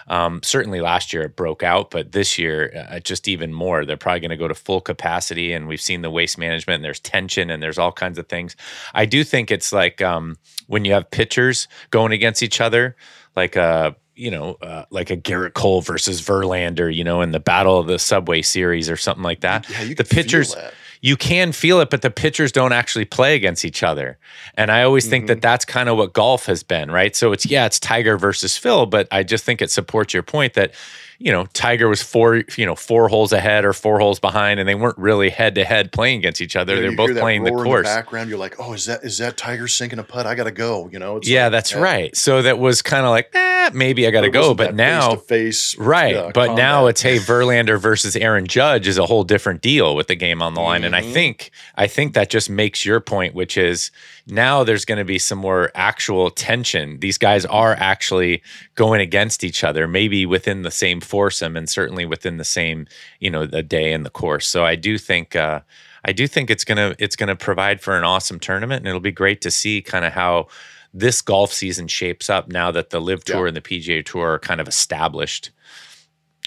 Speaker 2: um, certainly last year it broke out, but this year uh, just even more. They're probably going to go to full capacity, and we've seen the waste management. And there's tension, and there's all kinds of things. I do think it's like um, when you have pitchers going against each other, like a you know, uh, like a Gerrit Cole versus Verlander, you know, in the Battle of the Subway Series or something like that.
Speaker 3: Yeah, you
Speaker 2: the pitchers, you can feel it, but the pitchers don't actually play against each other. And I always think
Speaker 3: Mm-hmm.
Speaker 2: that that's kind of what golf has been, right? So it's yeah, it's Tiger versus Phil, but I just think it supports your point that you know Tiger was four, you know, four holes ahead or four holes behind, and they weren't really head to head playing against each other.
Speaker 3: Know,
Speaker 2: They're both playing the course.
Speaker 3: background, you're like, oh, is that is that Tiger sinking a putt? I got to go. You know, it's
Speaker 2: yeah,
Speaker 3: like,
Speaker 2: that's
Speaker 3: yeah.
Speaker 2: right. So that was kind of like, eh, maybe I got to go. But now,
Speaker 3: face-to-face,
Speaker 2: Right.
Speaker 3: uh,
Speaker 2: but now it's hey Verlander versus Aaron Judge is a whole different deal with the game on the line. And I
Speaker 3: Mhm.
Speaker 2: think I think that just makes your point, which is now there's going to be some more actual tension. These guys are actually going against each other, maybe within the same foursome and certainly within the same, you know, the day and the course. So I do think uh I do think it's gonna it's gonna provide for an awesome tournament and it'll be great to see kind of how this golf season shapes up now that the LIV tour
Speaker 3: Yeah.
Speaker 2: and the PGA tour are kind of established.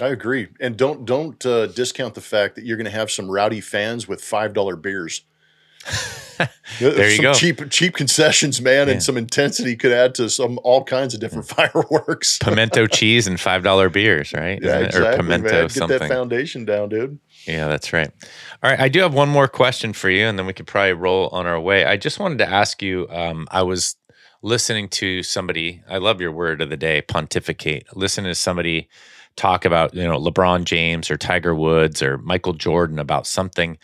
Speaker 3: I agree, and don't don't uh, discount the fact that you're going to have some rowdy fans with five dollar beers.
Speaker 2: There you
Speaker 3: some
Speaker 2: go.
Speaker 3: Cheap cheap concessions, man,
Speaker 2: Yeah.
Speaker 3: and some intensity could add to some all kinds of different fireworks.
Speaker 2: pimento cheese and five dollar beers, right?
Speaker 3: yeah, exactly,
Speaker 2: or pimento
Speaker 3: man. Get
Speaker 2: something.
Speaker 3: that foundation down, dude.
Speaker 2: yeah, that's right. All right, I do have one more question for you, and then we could probably roll on our way. I just wanted to ask you. Um, I was listening to somebody. I love your word of the day, pontificate. Listening to somebody talk about you know LeBron James or Tiger Woods or Michael Jordan about something,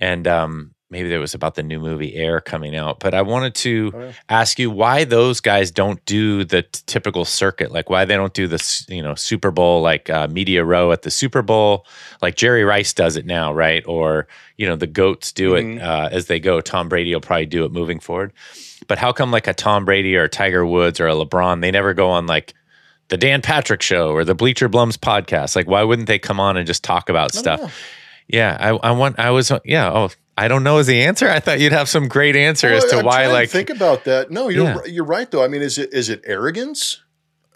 Speaker 2: and um, maybe it was about the new movie Air coming out. But I wanted to
Speaker 3: Oh, yeah.
Speaker 2: ask you why those guys don't do the t- typical circuit, like why they don't do the you know, Super Bowl like uh, media row at the Super Bowl, like Jerry Rice does it now, right? Or you know, the goats do
Speaker 3: Mhm.
Speaker 2: it uh, as they go. Tom Brady will probably do it moving forward. But how come like a Tom Brady or a Tiger Woods or a LeBron, they never go on like the Dan Patrick Show or the Bleacher Blums podcast? Like, why wouldn't they come on and just talk about stuff?
Speaker 3: know.
Speaker 2: Yeah, I, I want. I was. Yeah. Oh, I don't know is the answer. I thought you'd have some great answer as to
Speaker 3: I'm
Speaker 2: why. Like,
Speaker 3: think about that. No, you're
Speaker 2: Yeah.
Speaker 3: you're right though. I mean, is it is it arrogance?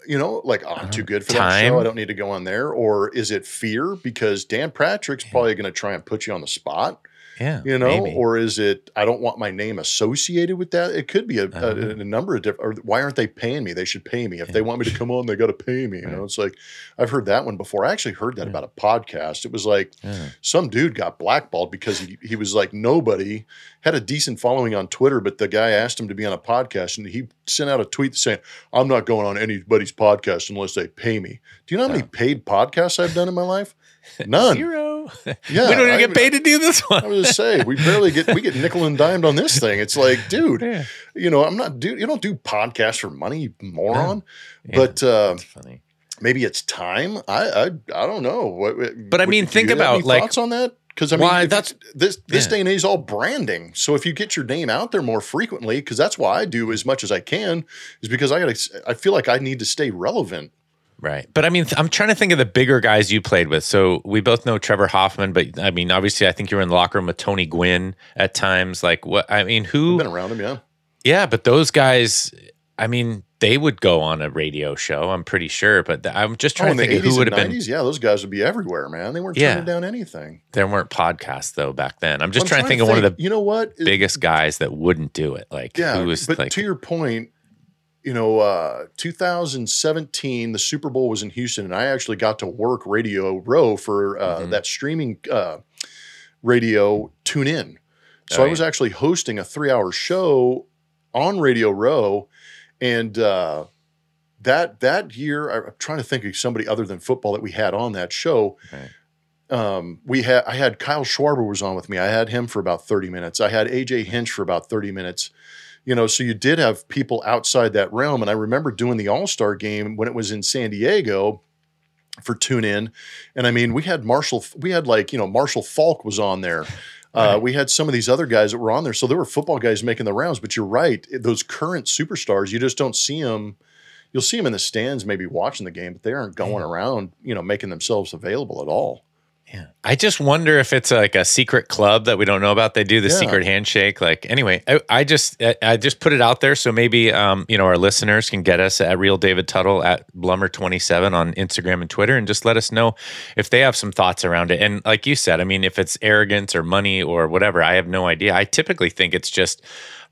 Speaker 3: You know, like oh, I'm too good for that
Speaker 2: Uh-huh.
Speaker 3: Show. I don't need to go on there. Or is it fear because Dan Patrick's probably going to try and put you on the spot?
Speaker 2: Yeah,
Speaker 3: You know,
Speaker 2: maybe.
Speaker 3: or is it I don't want my name associated with that? It could be a,
Speaker 2: Uh-huh.
Speaker 3: a, a number of different. Or why aren't they paying me? They should pay me if they want me to come on. They got to pay me. You know, it's like I've heard that one before. I actually heard that about a podcast. It was like
Speaker 2: Yeah.
Speaker 3: some dude got blackballed because he, he was like nobody had a decent following on Twitter, but the guy asked him to be on a podcast and he sent out a tweet saying, I'm not going on anybody's podcast unless they pay me. Do you know how many paid podcasts I've done in my life? None.
Speaker 2: Zero. Show?
Speaker 3: Yeah,
Speaker 2: we don't even
Speaker 3: I-
Speaker 2: get paid to do this one.
Speaker 3: I was just say we barely get we get nickel and dimed on this thing. It's like, dude,
Speaker 2: Yeah.
Speaker 3: you know, I'm not dude. you don't do podcasts for money, moron.
Speaker 2: Yeah.
Speaker 3: But uh,
Speaker 2: funny.
Speaker 3: maybe it's time. I I, I don't know. What,
Speaker 2: But I mean, think about, like-
Speaker 3: thoughts on that. Because I mean,
Speaker 2: Why, that's-
Speaker 3: this this
Speaker 2: yeah.
Speaker 3: day and age is all branding. So if you get your name out there more frequently, because that's why I do as much as I can, is because I got. I feel like I need to stay relevant.
Speaker 2: Right. But I mean, I'm trying to think of the bigger guys you played with. So we both know Trevor Hoffman, but I mean, obviously, I think you were in the locker room with Tony Gwynn at times. Like, what? I mean, who?
Speaker 3: Been around him, yeah.
Speaker 2: Yeah, but those guys, I mean, they would go on a radio show. I'm pretty sure. But I'm just
Speaker 3: Oh,
Speaker 2: trying
Speaker 3: in
Speaker 2: to think of who would have been.
Speaker 3: yeah, those guys would be everywhere, man. They weren't
Speaker 2: Yeah.
Speaker 3: turning down anything.
Speaker 2: There weren't podcasts though back then. I'm just
Speaker 3: I'm
Speaker 2: trying, to think of one of the
Speaker 3: You know what?
Speaker 2: Biggest guys that wouldn't do it. Like,
Speaker 3: Yeah,
Speaker 2: who was
Speaker 3: but
Speaker 2: like,
Speaker 3: to your point, you know, uh, 2017, the Super Bowl was in Houston, and I actually got to work Radio Row for uh,
Speaker 2: Mhm.
Speaker 3: that streaming uh, radio TuneIn. So
Speaker 2: Oh,
Speaker 3: I was actually hosting a three hour show on Radio Row, and uh, that that year, I'm trying to think of somebody other than football that we had on that show. Um, we had I had Kyle Schwarber was on with me. I had him for about 30 minutes. I had AJ Hinch for about 30 minutes. You know, so you did have people outside that realm. And I remember doing the All Star game when it was in San Diego for TuneIn. And I mean, we had Marshall, we had like, you know, Marshall Faulk was on there. Uh, we had some of these other guys that were on there. So there were football guys making the rounds, but you're right. Those current superstars, you just don't see them. You'll see them in the stands, maybe watching the game, but they aren't going around, you know, making themselves available at all.
Speaker 2: Yeah. I just wonder if it's like a secret club that we don't know about. They do the
Speaker 3: Yeah.
Speaker 2: secret handshake. Like anyway, I, I just I, I just put it out there so maybe um, you know our listeners can get us at real David Tuttle at Blummer27 on Instagram and Twitter and just let us know if they have some thoughts around it. And like you said, I mean, if it's arrogance or money or whatever, I have no idea. I typically think it's just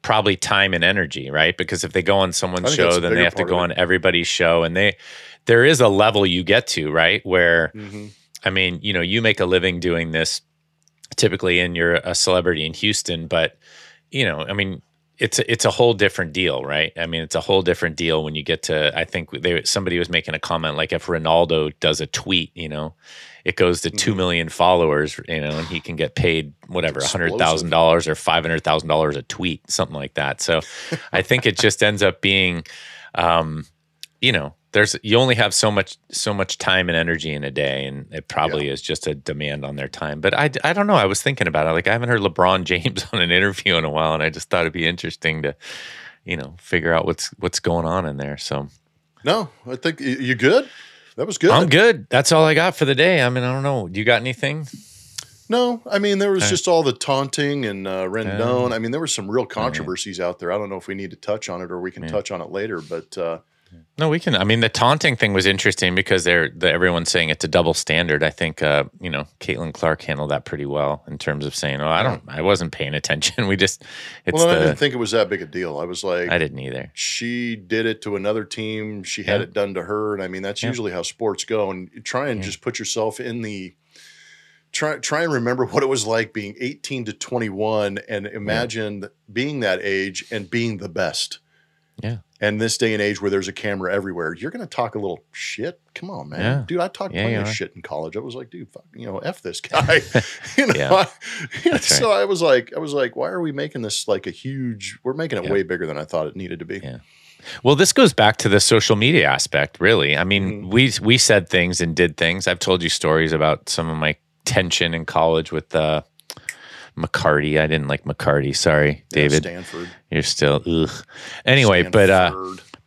Speaker 2: probably time and energy, right? Because if they go on someone's
Speaker 3: I think that's
Speaker 2: show, then they have to go on everybody's show and they there is a level you get to, right? Where
Speaker 3: Mm-hmm.
Speaker 2: I mean, you know, you make a living doing this typically and you're a celebrity in Houston, but you know, I mean, it's a, it's a whole different deal, right? I mean, it's a whole different deal when you get to I think they somebody was making a comment like if Ronaldo does a tweet, you know, it goes to
Speaker 3: Mm-hmm.
Speaker 2: 2 million followers, you know, and he can get paid whatever, $100,000 or $500,000 a tweet, something like that. So I think it just ends up being um you know, there's you only have so much so much time and energy in a day, and it probably is just a demand on their time. But I, I don't know. I was thinking about it. Like I haven't heard LeBron James on an interview in a while, and I just thought it'd be interesting to, you know, figure out what's what's going on in there. So
Speaker 3: No, I think you good. That was good.
Speaker 2: I'm good. That's all I got for the day. I mean, I don't know. You got anything?
Speaker 3: No, I mean there was just all the taunting and uh, Rendon. I mean there were some real controversies out there. I don't know if we need to touch on it or we can touch on it later. But uh,
Speaker 2: No, we can. I mean, the taunting thing was interesting because they're the, everyone's saying it's a double standard. I think uh, you know Caitlin Clark handled that pretty well in terms of saying, "Oh, I don't, I wasn't paying attention. We just, it's
Speaker 3: well, and I didn't think it was that big a deal. I was like,
Speaker 2: I didn't either."
Speaker 3: she did it to another team. She had
Speaker 2: Yeah.
Speaker 3: it done to her, and I mean that's
Speaker 2: Yeah.
Speaker 3: usually how sports go. And try and
Speaker 2: Yeah.
Speaker 3: just put yourself in the try try and remember what it was like being 18 to 21, and imagine being that age and being the best.
Speaker 2: Yeah.
Speaker 3: And this day and age where there's a camera everywhere, you're going to talk a little shit. Come on, man,
Speaker 2: Yeah.
Speaker 3: dude. I talked
Speaker 2: Yeah,
Speaker 3: plenty of shit in college. I was like, dude, fuck, you know, f this guy. you know,
Speaker 2: Yeah.
Speaker 3: I- so I was like, I was like, why are we making this like a huge? We're making it way bigger than I thought it needed to be.
Speaker 2: Well, this goes back to the social media aspect, really. I mean,
Speaker 3: Mhm.
Speaker 2: we we said things and did things. I've told you stories about some of my tension in college with uh, McCarty. I didn't like McCarty. Sorry,
Speaker 3: Yeah,
Speaker 2: David.
Speaker 3: Stanford.
Speaker 2: You're still ugh. Anyway, but uh,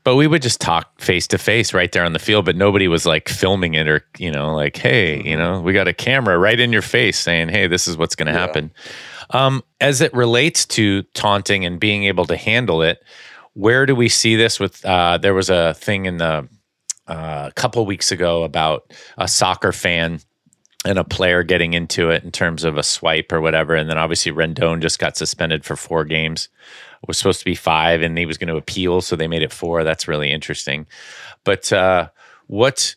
Speaker 2: but we would just talk face to face right there on the field, but nobody was like filming it or you know like, hey, you know, we got a camera right in your face saying, hey, this is what's going to
Speaker 3: Yeah.
Speaker 2: happen. Um, as it relates to taunting and being able to handle it, where do we see this? With uh, there was a thing in the uh, a couple weeks ago about a soccer fan and a player getting into it in terms of a swipe or whatever, and then obviously Rendon just got suspended for four games. It was supposed to be five, and he was going to appeal, so they made it four. That's really interesting. But uh, what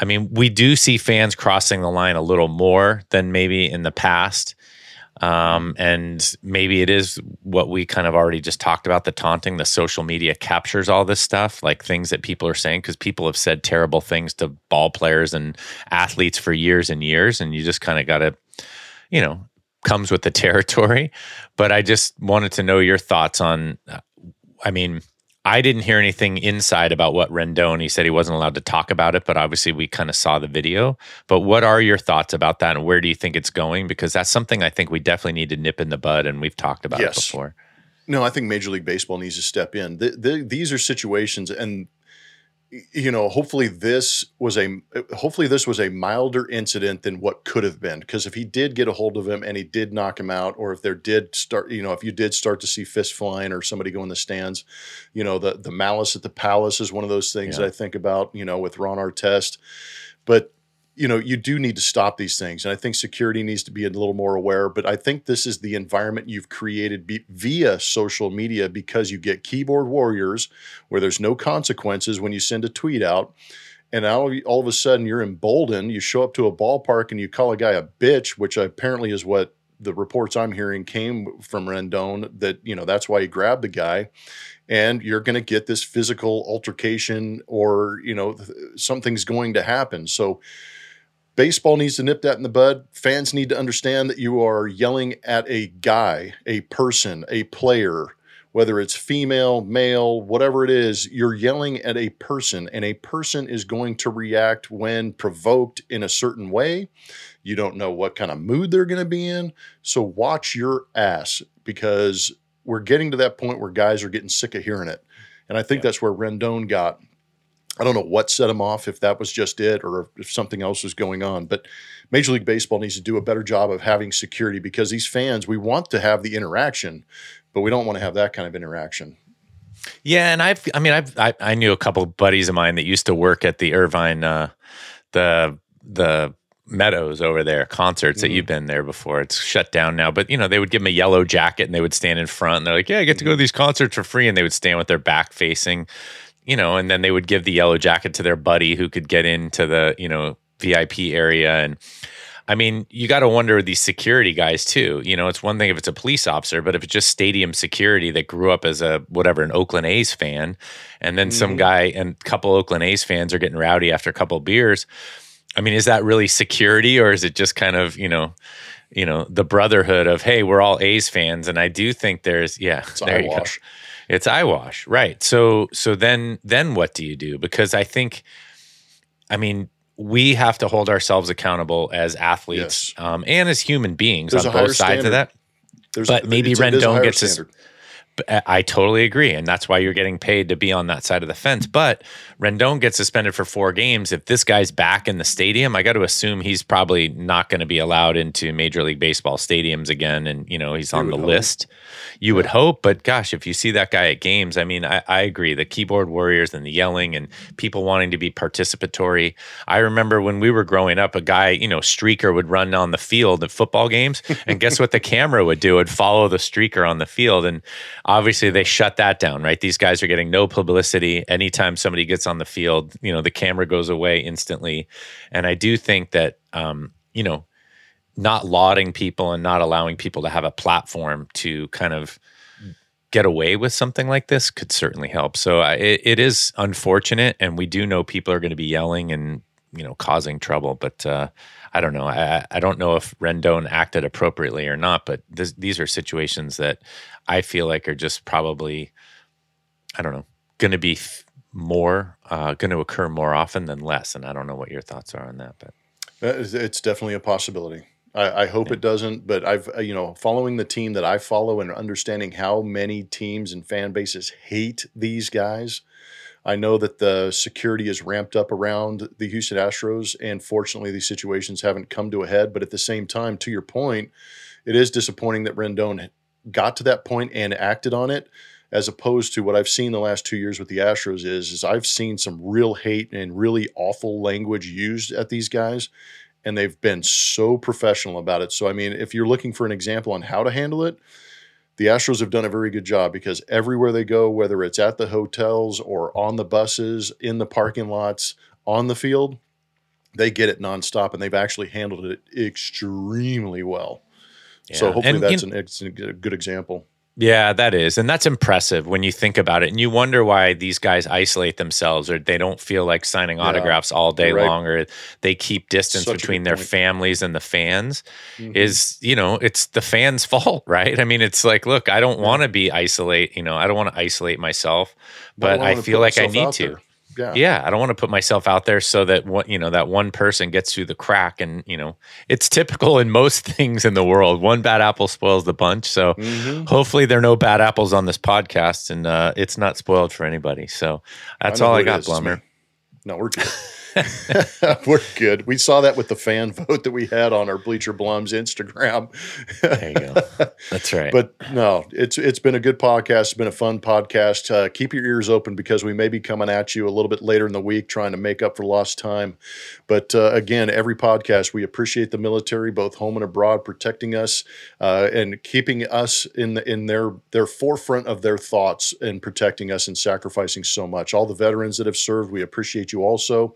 Speaker 2: I mean, we do see fans crossing the line a little more than maybe in the past. Um, and maybe it is what we kind of already just talked about the taunting, the social media captures all this stuff, like things that people are saying, because people have said terrible things to ball players and athletes for years and years. And you just kind of got to you know, comes with the territory. But I just wanted to know your thoughts on. Uh, I mean, I didn't hear anything inside about what Rendon. He said he wasn't allowed to talk about it, but obviously we kind of saw the video. But what are your thoughts about that, and where do you think it's going? Because that's something I think we definitely need to nip in the bud, and we've talked about yes. it before.
Speaker 3: No, I think Major League Baseball needs to step in. The, the, these are situations, and you know, hopefully this was a hopefully this was a milder incident than what could have been. Because if he did get a hold of him and he did knock him out, or if there did start, you know, if you did start to see fists flying or somebody go in the stands, you know, the the malice at the palace is one of those things yeah. I think about, you know, with Ron Artest. But you know, you do need to stop these things. And I think security needs to be a little more aware. But I think this is the environment you've created be- via social media because you get keyboard warriors where there's no consequences when you send a tweet out. And now all of a sudden you're emboldened. You show up to a ballpark and you call a guy a bitch, which apparently is what the reports I'm hearing came from Rendon that, you know, that's why he grabbed the guy. And you're going to get this physical altercation or, you know, something's going to happen. So, baseball needs to nip that in the bud. Fans need to understand that you are yelling at a guy, a person, a player, whether it's female, male, whatever it is, you're yelling at a person, and a person is going to react when provoked in a certain way. You don't know what kind of mood they're going to be in. So watch your ass because we're getting to that point where guys are getting sick of hearing it. And I think yeah. that's where Rendon got I don't know what set him off, if that was just it or if something else was going on. But Major League Baseball needs to do a better job of having security because these fans, we want to have the interaction, but we don't want to have that kind of interaction.
Speaker 2: Yeah, and I've, I mean, I've, I, I knew a couple of buddies of mine that used to work at the Irvine, uh, the the Meadows over there, concerts mm-hmm. that you've been there before. It's shut down now, but you know they would give them a yellow jacket and they would stand in front and they're like, "Yeah, I get to go to these concerts for free," and they would stand with their back facing you know, and then they would give the yellow jacket to their buddy who could get into the, you know, VIP area. And I mean, you got to wonder these security guys too. You know, it's one thing if it's a police officer, but if it's just stadium security that grew up as a whatever, an Oakland A's fan, and then mm-hmm. some guy and a couple Oakland A's fans are getting rowdy after a couple beers. I mean, is that really security or is it just kind of, you know, you know, the brotherhood of, hey, we're all A's fans. And I do think there's, yeah,
Speaker 3: it's there you
Speaker 2: go. It's eyewash, right? So so then then what do you do? Because I think, I mean, we have to hold ourselves accountable as athletes yes. um, and as human beings There's on both sides standard. of that. There's but a, maybe Rendon gets his. I totally agree, and that's why you're getting paid to be on that side of the fence. But Rendon gets suspended for four games. If this guy's back in the stadium, I got to assume he's probably not going to be allowed into Major League Baseball stadiums again, and you know he's on the hope. list you would hope. But gosh, if you see that guy at games, I mean, I, I, agree. The keyboard warriors and the yelling and people wanting to be participatory. I remember when we were growing up, a guy, you know, streaker would run on the field at football games. And guess what the camera would do? It would follow the streaker on the field. And obviously they shut that down, right? These guys are getting no publicity. Anytime somebody gets on the field, you know, the camera goes away instantly. And I do think that, um, you know, not lauding people and not allowing people to have a platform to kind of get away with something like this could certainly help. So uh, it, it is unfortunate, and we do know people are going to be yelling and you know causing trouble. But uh, I don't know. I, I don't know if Rendon acted appropriately or not. But this, these are situations that I feel like are just probably I don't know going to be more uh, going to occur more often than less. And I don't know what your thoughts are on that, but.
Speaker 3: It's definitely a possibility. I, I hope yeah. it doesn't, but I've uh, you know following the team that I follow and understanding how many teams and fan bases hate these guys. I know that the security is ramped up around the Houston Astros, and fortunately, these situations haven't come to a head. But at the same time, to your point, it is disappointing that Rendon got to that point and acted on it, as opposed to what I've seen the last two years with the Astros. Is is I've seen some real hate and really awful language used at these guys, and they've been so professional about it. So, I mean, if you're looking for an example on how to handle it, the Astros have done a very good job because everywhere they go, whether it's at the hotels or on the buses, in the parking lots, on the field, they get it nonstop and they've actually handled it extremely well. Yeah. So hopefully and, that's an, a good example.
Speaker 2: Yeah, that is. And that's impressive when you think about it. And you wonder why these guys isolate themselves or they don't feel like signing autographs all day
Speaker 3: right.
Speaker 2: long or they keep distance
Speaker 3: Such
Speaker 2: between their
Speaker 3: point.
Speaker 2: families and the fans
Speaker 3: Mhm.
Speaker 2: is, you know, it's the fans' fault, right? I mean, it's like, look, I don't want to be isolate, you know, I don't want to isolate myself, but I feel like I need to.
Speaker 3: there. Yeah.
Speaker 2: Yeah, I don't want to put myself out there so that what you know that one person gets through the crack, and you know it's typical in most things in the world. One bad apple spoils the bunch. So
Speaker 3: Mhm.
Speaker 2: hopefully there are no bad apples on this podcast, and uh, it's not spoiled for anybody. So that's
Speaker 3: know
Speaker 2: all I got. Blummer.
Speaker 3: No, we're good. we're good. We saw that with the fan vote that we had on our Bleacher Blums Instagram.
Speaker 2: There you go. That's right.
Speaker 3: But no, it's it's been a good podcast. It's been a fun podcast. Uh, keep your ears open because we may be coming at you a little bit later in the week, trying to make up for lost time. But uh, again, every podcast we appreciate the military, both home and abroad, protecting us uh, and keeping us in the, in their their forefront of their thoughts and protecting us and sacrificing so much. All the veterans that have served, we appreciate you also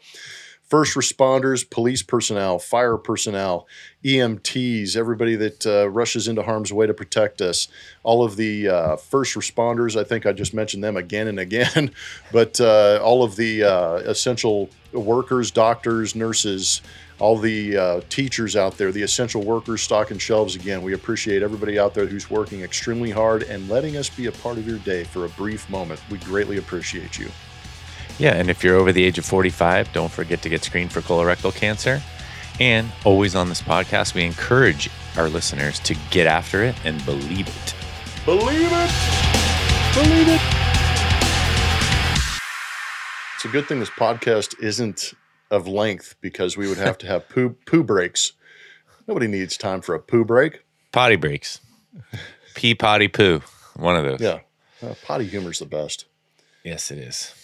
Speaker 3: first responders, police personnel, fire personnel, EMTs, everybody that uh, rushes into harm's way to protect us, all of the uh, first responders. I think I just mentioned them again and again, but uh, all of the uh, essential workers, doctors, nurses. All the uh, teachers out there, the essential workers, stocking shelves again. We appreciate everybody out there who's working extremely hard and letting us be a part of your day for a brief moment. We greatly appreciate you.
Speaker 2: Yeah, and if you're over the age of 45, don't forget to get screened for colorectal cancer. And always on this podcast, we encourage our listeners to get after it and believe it.
Speaker 3: Believe it. Believe it. It's a good thing this podcast isn't of length because we would have to have poo poo breaks. Nobody needs time for a poo break.
Speaker 2: Potty breaks. Pee potty poo. One of those.
Speaker 3: Yeah. Uh, potty humor's the best.
Speaker 2: Yes, it is.